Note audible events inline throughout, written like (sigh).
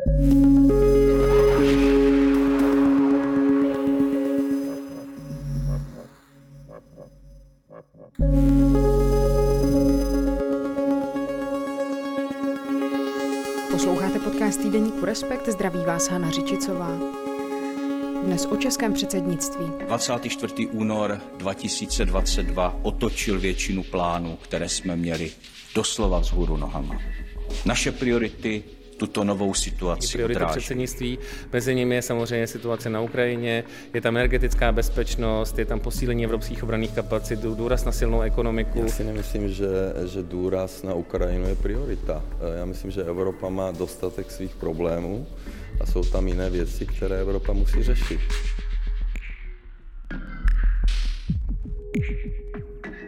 Posloucháte podcast Týdeníku Respekt, zdraví vás Hana Řičicová. Dnes o českém předsednictví. 24. únor 2022 otočil většinu plánů, které jsme měli doslova vzhůru nohama. Naše priority tuto novou situaci Priority odráží. předsednictví, mezi nimi je samozřejmě situace na Ukrajině, je tam energetická bezpečnost, je tam posílení evropských obranných kapacit, důraz na silnou ekonomiku. Já si nemyslím, že, že důraz na Ukrajinu je priorita. Já myslím, že Evropa má dostatek svých problémů a jsou tam jiné věci, které Evropa musí řešit.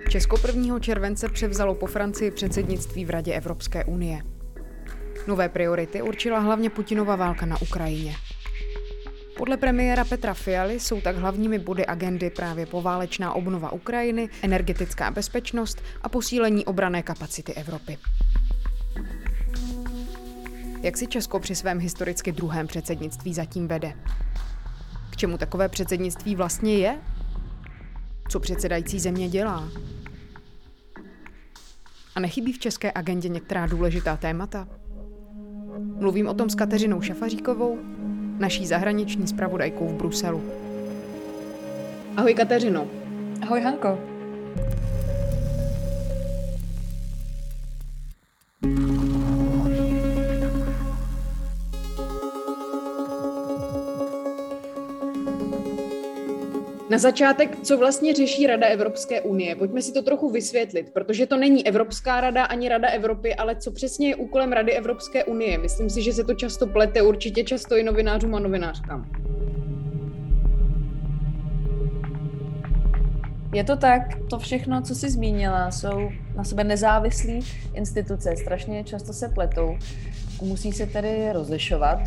Česko 1. července převzalo po Francii předsednictví v Radě Evropské unie. Nové priority určila hlavně Putinova válka na Ukrajině. Podle premiéra Petra Fialy jsou tak hlavními body agendy právě poválečná obnova Ukrajiny, energetická bezpečnost a posílení obrané kapacity Evropy. Jak si Česko při svém historicky druhém předsednictví zatím vede? K čemu takové předsednictví vlastně je? Co předsedající země dělá? A nechybí v české agendě některá důležitá témata? Mluvím o tom s Kateřinou Šafaříkovou, naší zahraniční zpravodajkou v Bruselu. Ahoj Kateřino. Ahoj Hanko. Na začátek, co vlastně řeší Rada Evropské unie? Pojďme si to trochu vysvětlit, protože to není Evropská rada ani Rada Evropy, ale co přesně je úkolem Rady Evropské unie? Myslím si, že se to často plete, určitě často i novinářům a novinářkám. Je to tak, to všechno, co jsi zmínila, jsou na sebe nezávislé instituce, strašně často se pletou. Musí se tedy rozlišovat,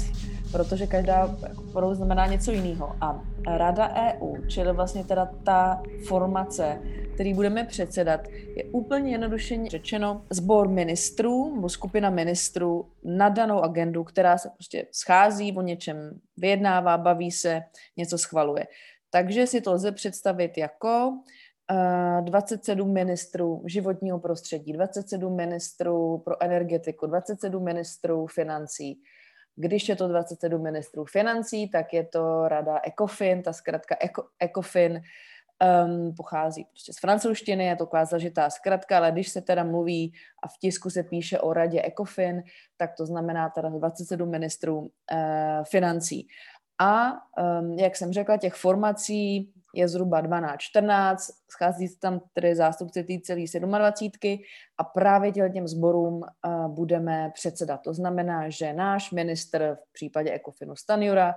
protože každá porou znamená něco jiného. A Rada EU, čili vlastně teda ta formace, který budeme předsedat, je úplně jednoduše řečeno sbor ministrů nebo skupina ministrů na danou agendu, která se prostě schází, o něčem vyjednává, baví se, něco schvaluje. Takže si to lze představit jako 27 ministrů životního prostředí, 27 ministrů pro energetiku, 27 ministrů financí. Když je to 27 ministrů financí, tak je to rada ECOFIN, ta zkrátka ECOFIN um, pochází prostě z francouzštiny, je to taková zažitá zkratka, ale když se teda mluví a v tisku se píše o radě ECOFIN, tak to znamená teda 27 ministrů uh, financí. A um, jak jsem řekla, těch formací je zhruba 12-14, schází se tam tedy zástupci té celé 27 a právě těm sborům uh, budeme předsedat. To znamená, že náš ministr v případě Ecofinu Stanjura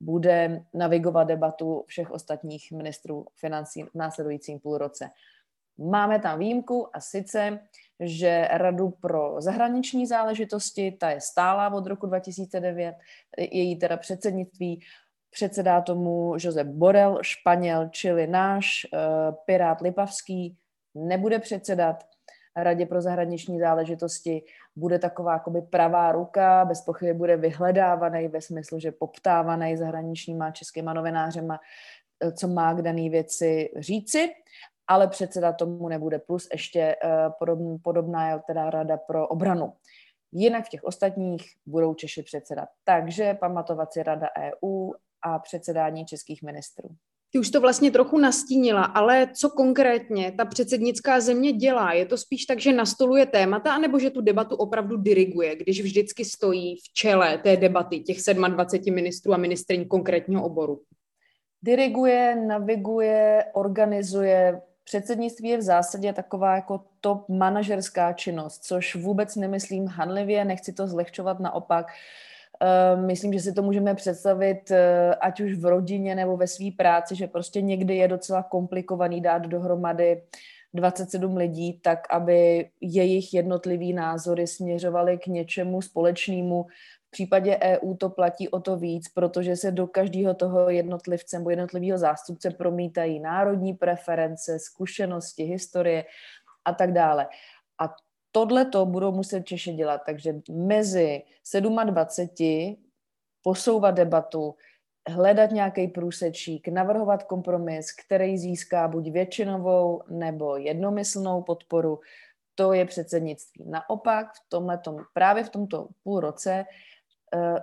bude navigovat debatu všech ostatních ministrů financí v následujícím půlroce. Máme tam výjimku a sice, že Radu pro zahraniční záležitosti, ta je stála od roku 2009, její teda předsednictví předsedá tomu Josep Borel, Španěl, čili náš uh, Pirát Lipavský, nebude předsedat Radě pro zahraniční záležitosti, bude taková jakoby pravá ruka, bez pochyby bude vyhledávaný ve smyslu, že poptávaný zahraničníma českýma novinářema, eh, co má k dané věci říci, ale předseda tomu nebude. Plus ještě uh, podobná je teda Rada pro obranu. Jinak v těch ostatních budou Češi předsedat. Takže pamatovací rada EU a předsedání českých ministrů. Ty už to vlastně trochu nastínila, ale co konkrétně ta předsednická země dělá? Je to spíš tak, že nastoluje témata, anebo že tu debatu opravdu diriguje, když vždycky stojí v čele té debaty těch 27 ministrů a ministrin konkrétního oboru? Diriguje, naviguje, organizuje. Předsednictví je v zásadě taková jako top manažerská činnost, což vůbec nemyslím hanlivě, nechci to zlehčovat, naopak. Ehm, myslím, že si to můžeme představit, eh, ať už v rodině nebo ve své práci, že prostě někdy je docela komplikovaný dát dohromady 27 lidí, tak aby jejich jednotlivý názory směřovaly k něčemu společnému. V případě EU to platí o to víc, protože se do každého toho jednotlivce nebo jednotlivého zástupce promítají národní preference, zkušenosti, historie a tak dále. A tohle to budou muset Češi dělat. Takže mezi 27 posouvat debatu, hledat nějaký průsečík, navrhovat kompromis, který získá buď většinovou nebo jednomyslnou podporu, to je předsednictví. Naopak v tomhletom, právě v tomto půl roce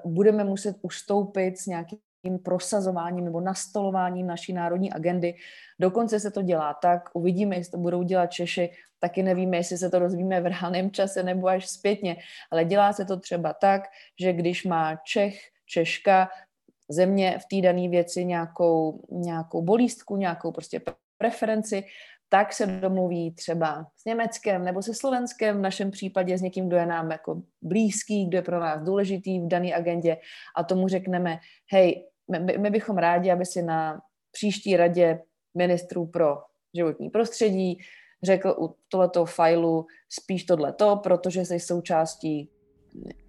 budeme muset ustoupit s nějakým prosazováním nebo nastolováním naší národní agendy. Dokonce se to dělá tak, uvidíme, jestli to budou dělat Češi, taky nevíme, jestli se to rozvíme v reálném čase nebo až zpětně, ale dělá se to třeba tak, že když má Čech, Češka, země v té dané věci nějakou, nějakou bolístku, nějakou prostě preferenci, tak se domluví třeba s Německem nebo se Slovenskem, v našem případě s někým, kdo je nám jako blízký, kdo je pro nás důležitý v dané agendě a tomu řekneme, hej, my, my bychom rádi, aby si na příští radě ministrů pro životní prostředí řekl u tohoto failu spíš tohleto, protože jsi součástí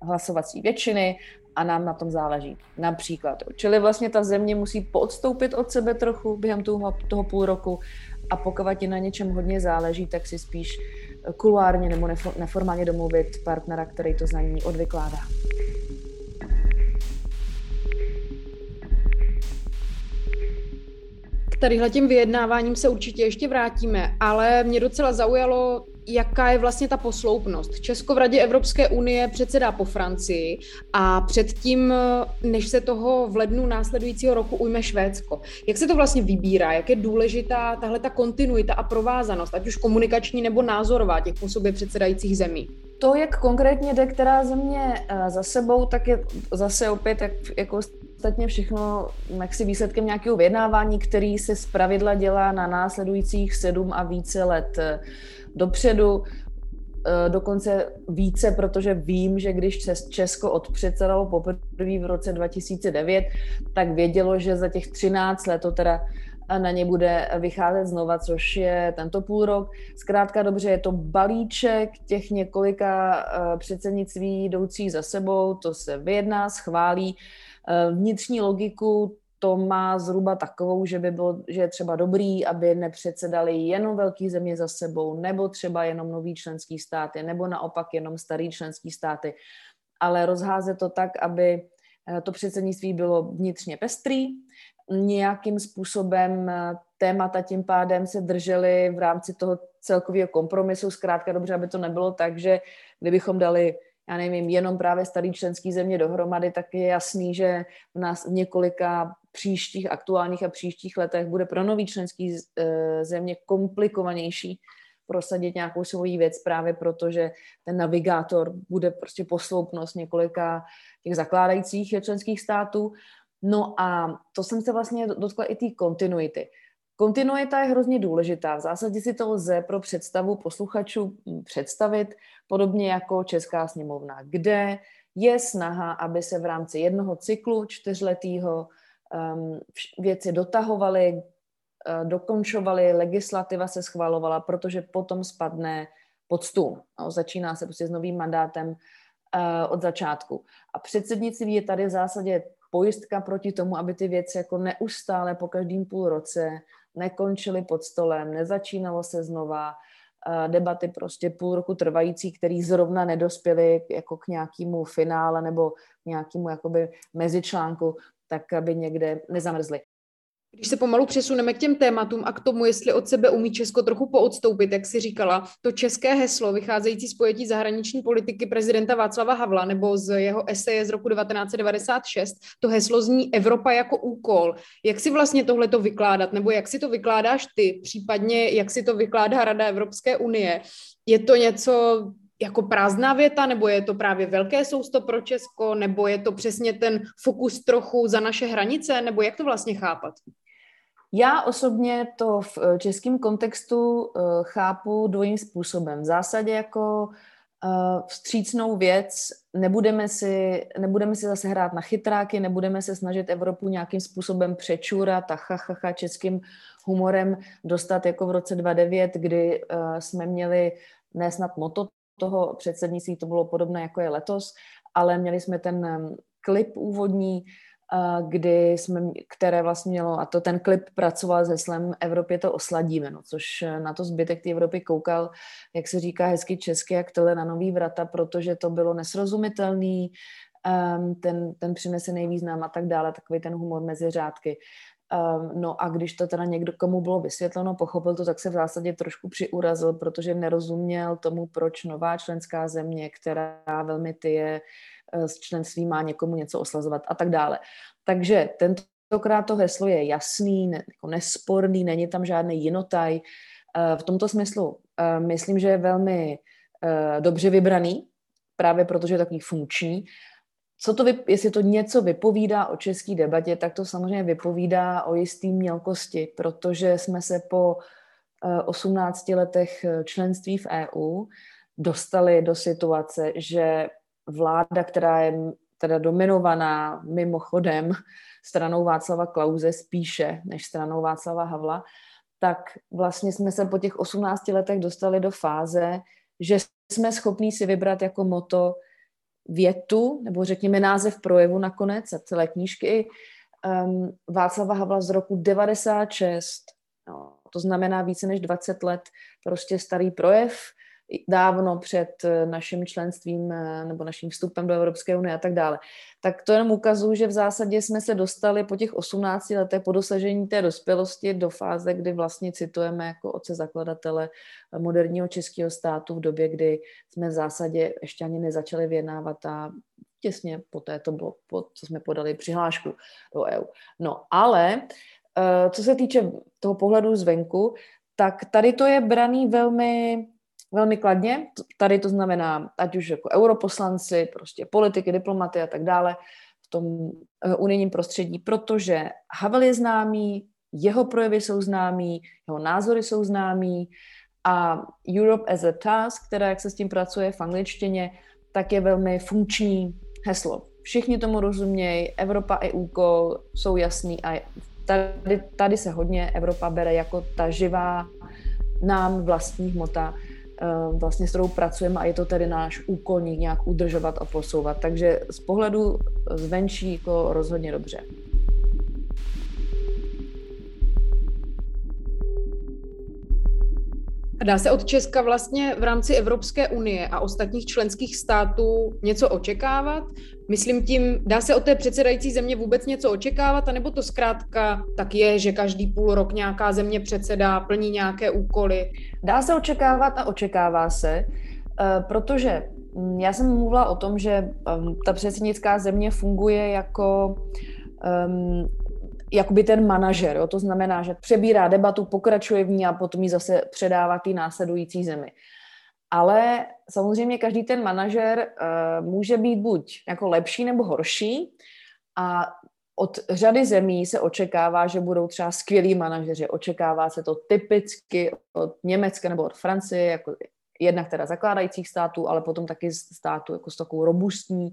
hlasovací většiny a nám na tom záleží. Například. Čili vlastně ta země musí podstoupit od sebe trochu během toho, toho půl roku a pokud ti na něčem hodně záleží, tak si spíš kuluárně nebo neformálně domluvit partnera, který to ní odvykládá. tadyhle tím vyjednáváním se určitě ještě vrátíme, ale mě docela zaujalo, jaká je vlastně ta posloupnost. Česko v Radě Evropské unie předsedá po Francii a předtím, než se toho v lednu následujícího roku ujme Švédsko. Jak se to vlastně vybírá? Jak je důležitá tahle ta kontinuita a provázanost, ať už komunikační nebo názorová těch po sobě předsedajících zemí? To, jak konkrétně jde která země eh, za sebou, tak je zase opět jak, jako podstatně všechno jaksi výsledkem nějakého vyjednávání, který se zpravidla dělá na následujících sedm a více let eh, dopředu. Eh, dokonce více, protože vím, že když Česko odpředsedalo poprvé v roce 2009, tak vědělo, že za těch 13 let to teda na ně bude vycházet znova, což je tento půl rok. Zkrátka dobře, je to balíček těch několika eh, předsednictví jdoucích za sebou, to se vyjedná, schválí Eh, vnitřní logiku to má zhruba takovou, že by bylo, že je třeba dobrý, aby nepředsedali jenom velký země za sebou, nebo třeba jenom nový členský státy, nebo naopak jenom starý členský státy, ale rozházet to tak, aby eh, to předsednictví bylo vnitřně pestrý, nějakým způsobem eh, témata tím pádem se držely v rámci toho celkového kompromisu, zkrátka dobře, aby to nebylo tak, že kdybychom dali já nevím, jenom právě starý členský země dohromady, tak je jasný, že v nás v několika příštích, aktuálních a příštích letech bude pro nový členský e, země komplikovanější prosadit nějakou svoji věc právě proto, že ten navigátor bude prostě posloupnost několika těch zakládajících členských států. No a to jsem se vlastně dotkla i té kontinuity. Kontinuita je hrozně důležitá. V zásadě si to lze pro představu posluchačů představit podobně jako Česká sněmovna, kde je snaha, aby se v rámci jednoho cyklu čtyřletého um, věci dotahovaly, uh, dokončovaly, legislativa se schvalovala, protože potom spadne pod stůl. No, začíná se prostě s novým mandátem uh, od začátku. A předsednictví je tady v zásadě pojistka proti tomu, aby ty věci jako neustále po každém půl roce nekončily pod stolem, nezačínalo se znova, debaty prostě půl roku trvající, který zrovna nedospěly jako k nějakému finále nebo nějakému jakoby mezičlánku, tak aby někde nezamrzly. Když se pomalu přesuneme k těm tématům a k tomu, jestli od sebe umí Česko trochu poodstoupit, jak si říkala, to české heslo vycházející z pojetí zahraniční politiky prezidenta Václava Havla nebo z jeho eseje z roku 1996, to heslo zní Evropa jako úkol. Jak si vlastně tohle to vykládat, nebo jak si to vykládáš ty, případně jak si to vykládá Rada Evropské unie? Je to něco, jako prázdná věta, nebo je to právě velké sousto pro Česko, nebo je to přesně ten fokus trochu za naše hranice, nebo jak to vlastně chápat? Já osobně to v eh, českém kontextu eh, chápu dvojím způsobem. V zásadě jako eh, vstřícnou věc, nebudeme si, nebudeme si zase hrát na chytráky, nebudeme se snažit Evropu nějakým způsobem přečůrat a chachacha českým humorem dostat jako v roce 2009, kdy jsme měli ne snad moto toho předsednictví, to bylo podobné jako je letos, ale měli jsme ten klip úvodní, kdy jsme, které vlastně mělo, a to ten klip pracoval s heslem Evropě to osladíme, no, což na to zbytek té Evropy koukal, jak se říká hezky česky, jak tohle na nový vrata, protože to bylo nesrozumitelný, um, ten, ten přinesený význam a tak dále, takový ten humor mezi řádky. Um, no a když to teda někdo, komu bylo vysvětleno, pochopil to, tak se v zásadě trošku přiurazil, protože nerozuměl tomu, proč nová členská země, která velmi ty je eh, s členstvím má někomu něco oslazovat a tak dále. Takže tentokrát to heslo je jasný, ne, jako nesporný, není tam žádný jinotaj. Uh, v tomto smyslu uh, myslím, že je velmi dobře vybraný, právě protože je takový funkční co to, jestli to něco vypovídá o české debatě, tak to samozřejmě vypovídá o jistý mělkosti, protože jsme se po 18 eh, letech eh, členství v EU dostali do situace, že vláda, která je teda dominovaná mimochodem stranou Václava Klauze spíše než stranou Václava Havla, tak vlastně jsme se po těch 18 letech dostali do fáze, že jsme schopní si vybrat jako moto větu, nebo řekněme název projevu nakonec a celé knížky. Um, Václava Havla z roku 96, no, to znamená více než 20 let, prostě starý projev, dávno před eh, naším členstvím eh, nebo naším vstupem do Evropské unie a tak dále. Tak to jenom ukazuje, že v zásadě jsme se dostali po těch 18 letech po dosažení té dospělosti do fáze, kdy vlastně citujeme jako oce zakladatele moderního českého státu v době, kdy jsme v zásadě ještě ani nezačali vyjednávat a těsně po té to bylo, co jsme podali přihlášku do EU. No ale eh, co se týče toho pohledu zvenku, tak tady to je braný velmi velmi kladně. Tady to znamená, ať už jako europoslanci, prostě politiky, diplomaty a tak dále v tom eh, unijním prostředí, protože Havel je známý, jeho projevy jsou známý, jeho názory jsou známý a Europe as a Task, která jak se s tím pracuje v angličtině, tak je velmi funkční heslo. Všichni tomu rozumějí, Evropa a EU jsou jasný a tady, tady se hodně Evropa bere jako ta živá nám vlastní hmota, vlastně s kterou pracujeme a je to tedy náš úkol nějak udržovat a posouvat. Takže z pohledu zvenčí jako rozhodně dobře. Dá se od Česka vlastně v rámci Evropské unie a ostatních členských států něco očekávat? Myslím tím, dá se od té předsedající země vůbec něco očekávat, anebo to zkrátka tak je, že každý půl rok nějaká země předsedá, plní nějaké úkoly? Dá se očekávat a očekává se, eh, protože hm, já jsem mluvila o tom, že hm, ta předsednická země funguje jako um, jakoby ten manažer, jo? to znamená, že přebírá debatu, pokračuje v ní a potom ji zase předává té následující zemi. Ale samozřejmě každý ten manažer uh, může být buď jako lepší nebo horší a od řady zemí se očekává, že budou třeba skvělí manažeři. Očekává se to typicky od Německa nebo od Francie, jako jednak teda zakládajících států, ale potom taky států jako s takovou robustní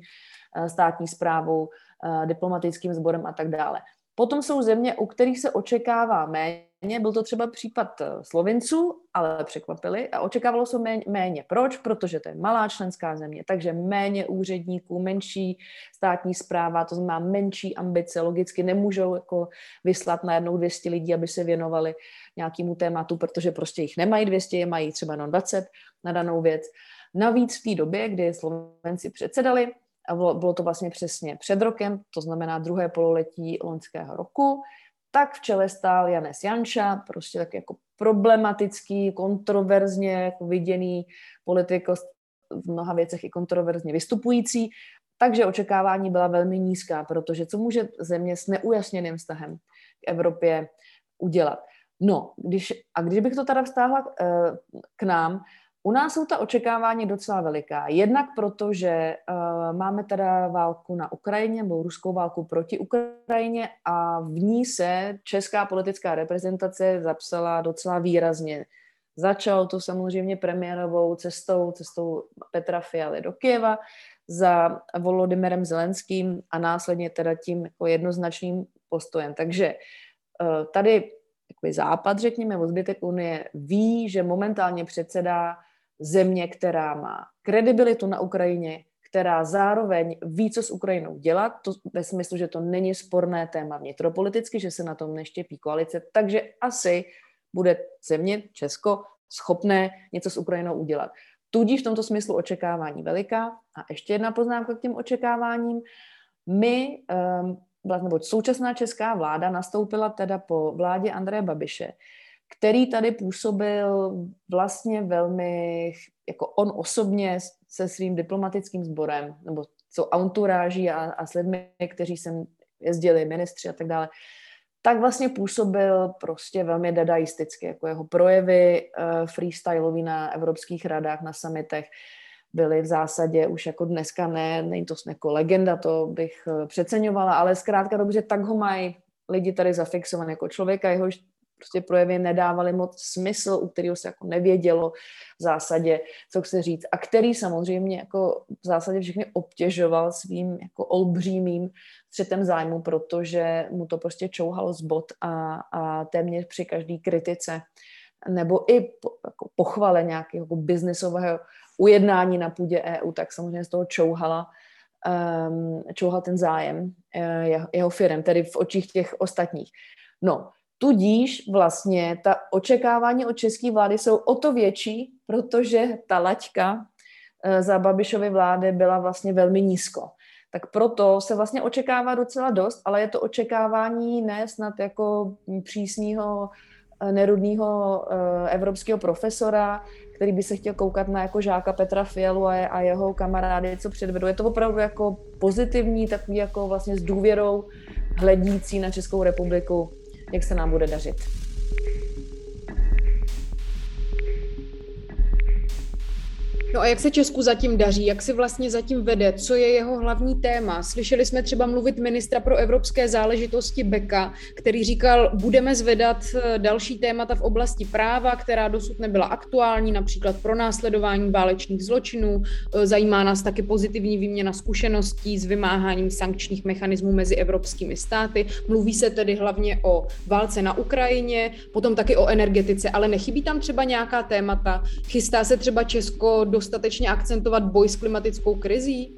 eh, státní zprávou, eh, diplomatickým sborem a tak dále. Potom jsou země, u kterých se očekává méně. Byl to třeba případ eh, Slovinců, ale překvapili a očekávalo se méně. Proč? Protože to je malá členská země, takže méně úředníků, menší státní zpráva, to znamená menší ambice. Logicky nemůžou jako vyslat na jednou 200 lidí, aby se věnovali nějakému tématu, protože prostě jich nemají 200, je mají třeba jenom 20 na danou věc. Navíc v té době, kdy Slovenci předsedali, a bylo, bylo to vlastně přesně před rokem, to znamená druhé pololetí loňského roku, tak v čele stál Janes Janša, prostě tak jako problematický, kontroverzně jako viděný politik, v mnoha věcech i kontroverzně vystupující, takže očekávání byla velmi nízká, protože co může země s neujasněným vztahem k Evropě udělat? No, když, a když bych to teda vztáhla k, eh, k nám, u nás jsou ta očekávání docela veliká. Jednak proto, že uh, máme teda válku na Ukrajině, nebo ruskou válku proti Ukrajině a v ní se česká politická reprezentace zapsala docela výrazně. Začalo to samozřejmě premiérovou cestou, cestou Petra Fialy do Kieva za Volodymyrem Zelenským a následně teda tím jako jednoznačným postojem. Takže uh, tady západ, řekněme, o zbytek Unie ví, že momentálně předsedá země, která má kredibilitu na Ukrajině, která zároveň ví, co s Ukrajinou dělat, to ve smyslu, že to není sporné téma vnitropoliticky, že se na tom neštěpí koalice, takže asi bude země, Česko, schopné něco s Ukrajinou udělat. Tudíž v tomto smyslu očekávání veliká. A ještě jedna poznámka k těm očekáváním. My, um, nebo současná česká vláda nastoupila teda po vládě Andreje Babiše, který tady působil vlastně velmi, jako on osobně se svým diplomatickým sborem, nebo co enturáží a, a s lidmi, kteří sem jezdili, ministři a tak dále, tak vlastně působil prostě velmi dadaisticky, jako jeho projevy uh, freestylový na evropských radách, na summitech, byly v zásadě už jako dneska ne, není to jako legenda, to bych uh, přeceňovala, ale zkrátka dobře, tak ho mají lidi tady zafixované jako člověka, jehož prostě projevy nedávaly moc smysl, u kterého se jako nevědělo v zásadě, co chce říct a který samozřejmě jako v zásadě všechny obtěžoval svým jako olbřímým střetem zájmu, protože mu to prostě čouhalo z bod a, a téměř při každé kritice nebo i po, jako pochvale nějakého jako biznisového ujednání na půdě EU, tak samozřejmě z toho čouhala, um, čouhal ten zájem jeho, jeho firm, tedy v očích těch ostatních. No, Tudíž vlastně ta očekávání od české vlády jsou o to větší, protože ta laťka eh, za Babišovy vlády byla vlastně velmi nízko. Tak proto se vlastně očekává docela dost, ale je to očekávání ne snad jako přísného eh, nerudného eh, evropského profesora, který by se chtěl koukat na jako žáka Petra Fialu a, a jeho kamarády, co předvedou. Je to opravdu jako pozitivní, takový jako vlastně s důvěrou hledící na Českou republiku jak se nám bude dařit. No a jak se Česku zatím daří, jak si vlastně zatím vede, co je jeho hlavní téma? Slyšeli jsme třeba mluvit ministra pro evropské záležitosti Beka, který říkal, budeme zvedat eh, další témata v oblasti práva, která dosud nebyla aktuální, například pro následování válečných zločinů. Eh, zajímá nás taky pozitivní výměna zkušeností s vymáháním sankčních mechanismů mezi evropskými státy. Mluví se tedy hlavně o válce na Ukrajině, potom taky o energetice, ale nechybí tam třeba nějaká témata? Chystá se třeba Česko do dostatečně akcentovat boj s klimatickou krizí?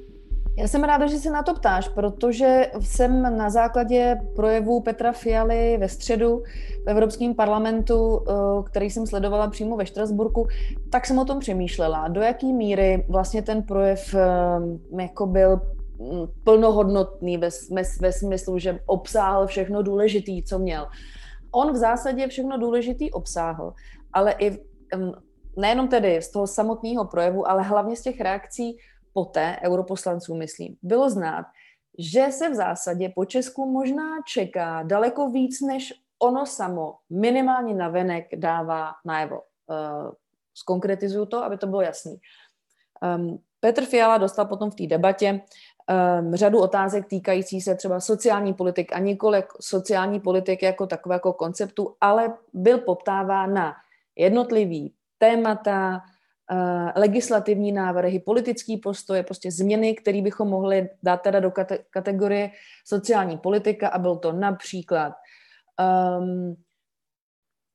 Já jsem ráda, že se na to ptáš, protože jsem na základě projevu Petra Fialy ve středu v Evropském parlamentu, eh, který jsem sledovala přímo ve Štrasburku, tak jsem o tom přemýšlela, do jaký míry vlastně ten projev eh, jako byl mm, plnohodnotný ve, ve, ve smyslu, že obsáhl všechno důležitý, co měl. On v zásadě všechno důležitý obsáhl, ale i mm, nejenom tedy z toho samotného projevu, ale hlavně z těch reakcí poté, europoslanců myslím, bylo znát, že se v zásadě po Česku možná čeká daleko víc, než ono samo minimálně navenek dává najevo. Uh, zkonkretizuju to, aby to bylo jasný. Um, Petr Fiala dostal potom v té debatě um, řadu otázek týkající se třeba sociální politik a nikoli sociální politiky jako takové jako konceptu, ale byl poptáván na jednotlivý témata, uh, legislativní návrhy, politický postoje, prostě změny, které bychom mohli dát teda do kate- kategorie sociální politika a byl to například um,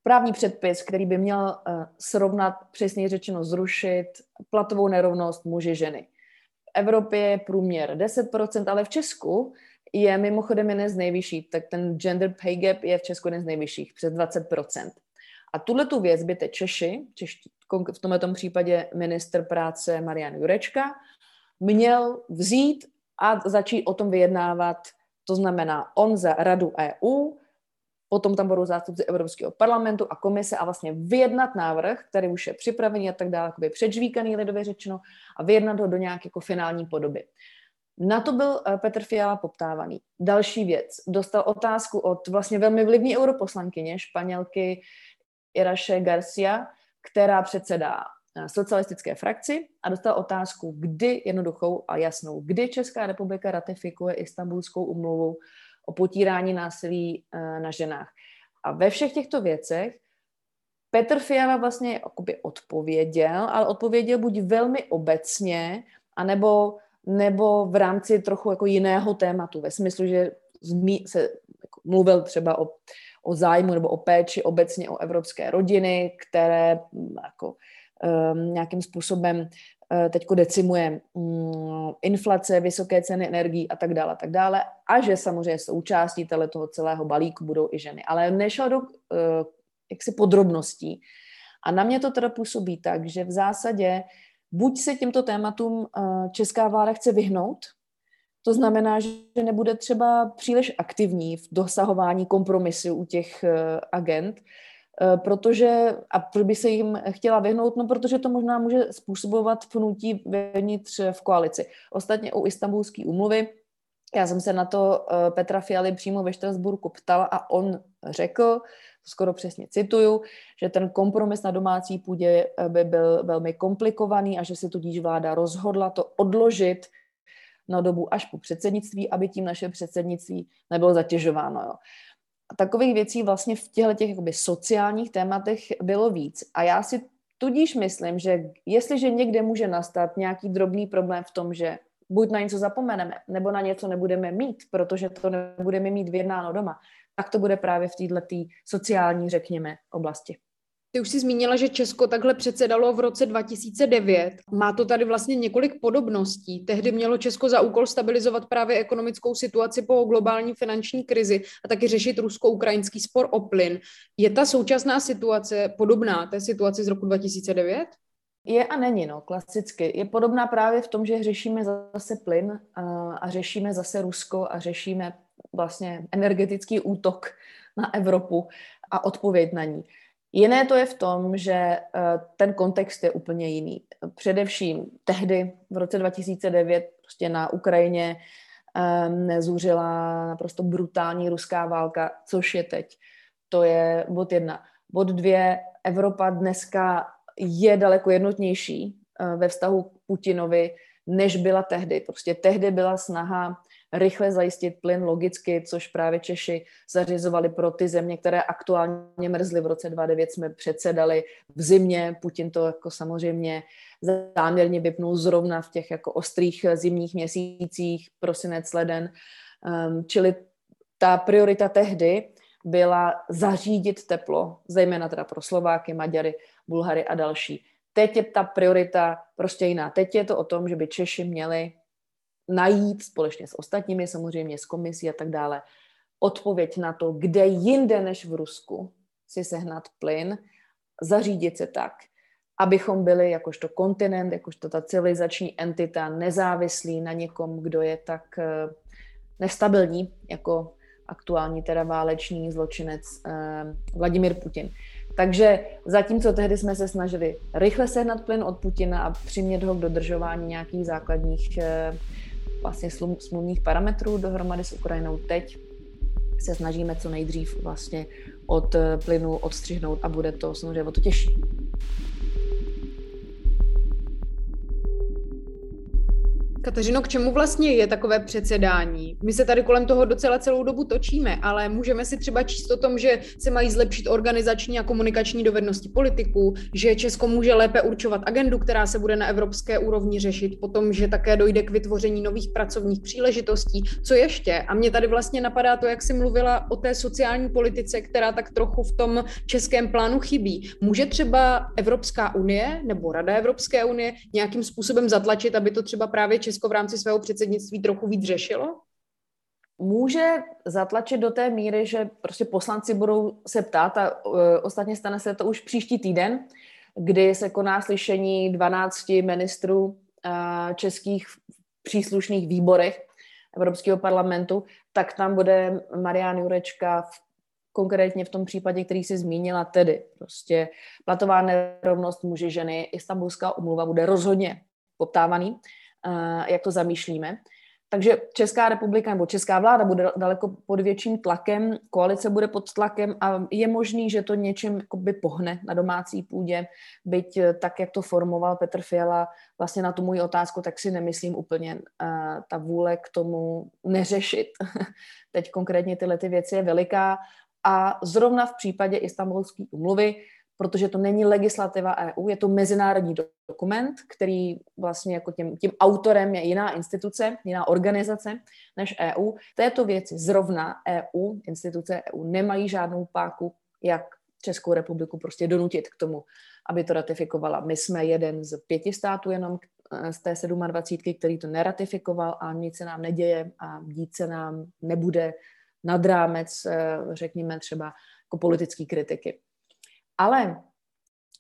právní předpis, který by měl uh, srovnat, přesně řečeno zrušit platovou nerovnost muži ženy. V Evropě je průměr 10%, ale v Česku je mimochodem jeden z nejvyšších, tak ten gender pay gap je v Česku jeden z nejvyšších, přes 20%. A tuhle tu věc by te Češi, čeští, v tomto případě minister práce Marian Jurečka, měl vzít a začít o tom vyjednávat, to znamená on za radu EU, potom tam budou zástupci Evropského parlamentu a komise a vlastně vyjednat návrh, který už je připravený a tak dále, jakoby předžvíkaný lidově řečeno, a vyjednat ho do nějaké jako finální podoby. Na to byl eh, Petr Fiala poptávaný. Další věc. Dostal otázku od vlastně velmi vlivní europoslankyně, španělky Iraše Garcia, která předsedá eh, socialistické frakci a dostal otázku, kdy jednoduchou a jasnou, kdy Česká republika ratifikuje Istanbulskou umluvu o potírání násilí eh, na ženách. A ve všech těchto věcech Petr Fiala vlastně odpověděl, ale odpověděl buď velmi obecně, anebo nebo v rámci trochu jako jiného tématu, ve smyslu, že se jako mluvil třeba o o zájmu nebo o péči obecně o evropské rodiny, které mm, jako um, nějakým způsobem uh, teďko decimuje um, inflace, vysoké ceny energií a tak dále, a tak dále. A že samozřejmě součástí toho celého balíku budou i ženy. Ale nešlo do uh, jaksi podrobností. A na mě to teda působí tak, že v zásadě buď se těmto tématům eh, česká vláda chce vyhnout, to znamená, že nebude třeba příliš aktivní v dosahování kompromisu u těch eh, agent, eh, protože, a proč by se jim chtěla vyhnout, no protože to možná může způsobovat pnutí vevnitř v koalici. Ostatně u istambulské úmluvy, já jsem se na to Petra Fialy přímo ve Štrasburku ptala a on řekl, skoro přesně cituju, že ten kompromis na domácí půdě eh, by byl velmi komplikovaný a že si tudíž vláda rozhodla to odložit na dobu až po předsednictví, aby tím naše předsednictví nebylo zatěžováno. Jo. A takových věcí vlastně v těchto těch jakoby, sociálních tématech bylo víc. A já si tudíž myslím, že jestliže někde může nastat nějaký drobný problém v tom, že buď na něco zapomeneme, nebo na něco nebudeme mít, protože to nebudeme mít vyjednáno doma, tak to bude právě v této sociální, řekněme, oblasti. Ty už jsi zmínila, že Česko takhle předsedalo v roce 2009. Má to tady vlastně několik podobností. Tehdy mělo Česko za úkol stabilizovat právě ekonomickou situaci po globální finanční krizi a taky řešit rusko-ukrajinský spor o plyn. Je ta současná situace podobná té situaci z roku 2009? Je a není, no, klasicky. Je podobná právě v tom, že řešíme zase plyn a, a řešíme zase Rusko a řešíme vlastně energetický útok na Evropu a odpověď na ní. Jiné to je v tom, že eh, ten kontext je úplně jiný. Především tehdy v roce 2009 prostě na Ukrajině ehm, zúřila naprosto brutální ruská válka, což je teď. To je bod jedna. Bod dvě, Evropa dneska je daleko jednotnější eh, ve vztahu k Putinovi, než byla tehdy. Prostě tehdy byla snaha rychle zajistit plyn logicky, což právě Češi zařizovali pro ty země, které aktuálně mrzly. V roce 2009 jsme předsedali v zimě, Putin to jako samozřejmě záměrně vypnul zrovna v těch jako ostrých zimních měsících, prosinec, leden. Um, čili ta priorita tehdy byla zařídit teplo, zejména teda pro Slováky, Maďary, Bulhary a další. Teď je ta priorita prostě jiná. Teď je to o tom, že by Češi měli najít společně s ostatními, samozřejmě s komisí a tak dále, odpověď na to, kde jinde než v Rusku si sehnat plyn, zařídit se tak, abychom byli jakožto kontinent, jakožto ta civilizační entita nezávislí na někom, kdo je tak eh, nestabilní, jako aktuální teda válečný zločinec eh, Vladimir Putin. Takže zatímco tehdy jsme se snažili rychle sehnat plyn od Putina a přimět ho k dodržování nějakých základních eh, vlastně smluvních parametrů dohromady s Ukrajinou teď se snažíme co nejdřív vlastně od eh, plynu odstřihnout a bude to samozřejmě o to těžší. Kateřino, k čemu vlastně je takové předsedání? My se tady kolem toho docela celou dobu točíme, ale můžeme si třeba číst o tom, že se mají zlepšit organizační a komunikační dovednosti politiků, že Česko může lépe určovat agendu, která se bude na evropské úrovni řešit, potom, že také dojde k vytvoření nových pracovních příležitostí. Co ještě? A mě tady vlastně napadá to, jak jsi mluvila o té sociální politice, která tak trochu v tom českém plánu chybí. Může třeba Evropská unie nebo Rada Evropské unie nějakým způsobem zatlačit, aby to třeba právě Česko v rámci svého předsednictví trochu víc řešilo? Může zatlačit do té míry, že prostě poslanci budou se ptát a uh, ostatně stane se to už příští týden, kdy se koná slyšení 12 ministrů uh, českých příslušných výborech Evropského parlamentu, tak tam bude Marian Jurečka v konkrétně v tom případě, který si zmínila, tedy prostě platová nerovnost muži ženy, Istanbulská umluva bude rozhodně poptávaný jak to zamýšlíme. Takže Česká republika nebo Česká vláda bude daleko pod větším tlakem, koalice bude pod tlakem a je možný, že to něčem pohne na domácí půdě, byť eh, tak, jak to formoval Petr Fiala vlastně na tu můj otázku, tak si nemyslím úplně uh, ta vůle k tomu neřešit. (laughs) Teď konkrétně tyhle ty věci je veliká a zrovna v případě Istanbulské umluvy protože to není legislativa EU, je to mezinárodní dokument, který vlastně jako tím, tím autorem je jiná instituce, jiná organizace než EU. Této věci zrovna EU, instituce EU, nemají žádnou páku, jak Českou republiku prostě donutit k tomu, aby to ratifikovala. My jsme jeden z pěti států jenom eh, z té 27, který to neratifikoval a nic se nám neděje a dít se nám nebude nad rámec, eh, řekněme třeba, jako politické kritiky. Ale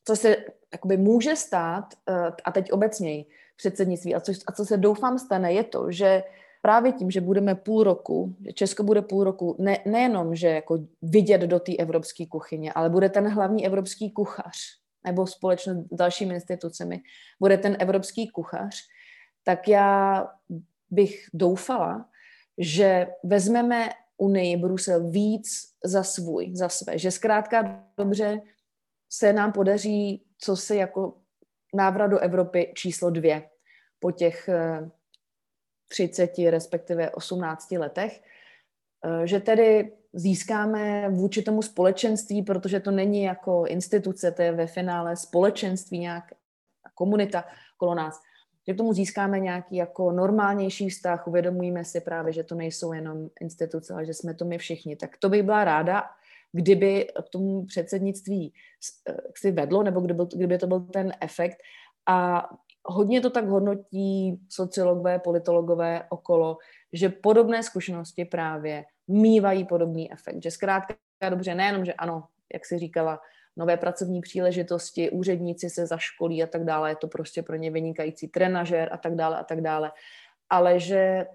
co se jakoby může stát, eh, a teď obecněji předsednictví, a co, a co se doufám stane, je to, že právě tím, že budeme půl roku, že Česko bude půl roku ne, nejenom, že jako vidět do té evropské kuchyně, ale bude ten hlavní evropský kuchař, nebo společně s dalšími institucemi, bude ten evropský kuchař, tak já bych doufala, že vezmeme Unii Brusel víc za svůj, za své. Že zkrátka dobře se nám podaří, co se jako návrat do Evropy číslo dvě po těch 30, eh, respektive 18 letech, eh, že tedy získáme vůči tomu společenství, protože to není jako instituce, to je ve finále společenství, nějak komunita kolo nás, že k tomu získáme nějaký jako normálnější vztah, uvědomujeme si právě, že to nejsou jenom instituce, ale že jsme to my všichni. Tak to bych byla ráda, kdyby k tomu předsednictví eh, si vedlo, nebo kdyby, kdyby to byl ten efekt. A hodně to tak hodnotí sociologové, politologové okolo, že podobné zkušenosti právě mývají podobný efekt. Že zkrátka dobře, nejenom, že ano, jak si říkala, nové pracovní příležitosti, úředníci se zaškolí a tak dále, je to prostě pro ně vynikající trenažer a tak dále a tak dále. Ale že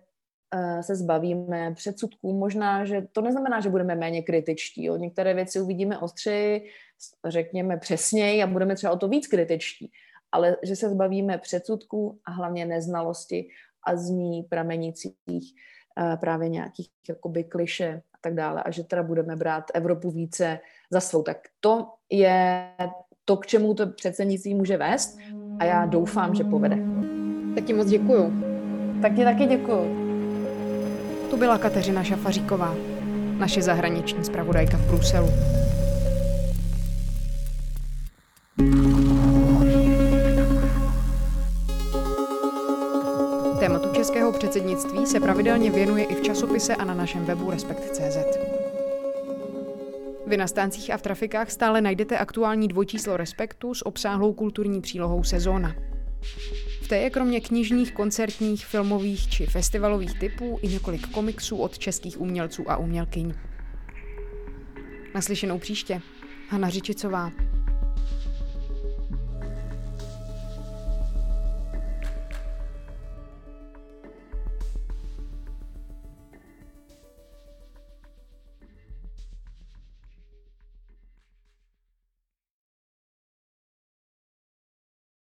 se zbavíme předsudků, možná, že to neznamená, že budeme méně kritičtí. Jo. Některé věci uvidíme ostřeji, řekněme přesněji a budeme třeba o to víc kritičtí. Ale že se zbavíme předsudků a hlavně neznalosti a z ní pramenících eh, právě nějakých jakoby kliše a tak dále. A že teda budeme brát Evropu více za svou. Tak to je to, k čemu to předsednictví může vést a já doufám, že povede. Tak ti moc děkuju. Tak ti taky děkuju. Tu byla Kateřina Šafaříková, naše zahraniční zpravodajka v Bruselu. Tématu českého předsednictví se pravidelně věnuje i v časopise a na našem webu Respekt.cz. Vy na stáncích a v trafikách stále najdete aktuální dvojčíslo Respektu s obsáhlou kulturní přílohou sezóna. V té je kromě knižních, koncertních, filmových či festivalových typů i několik komiksů od českých umělců a umělkyň. Naslyšenou příště. Hana Řičicová.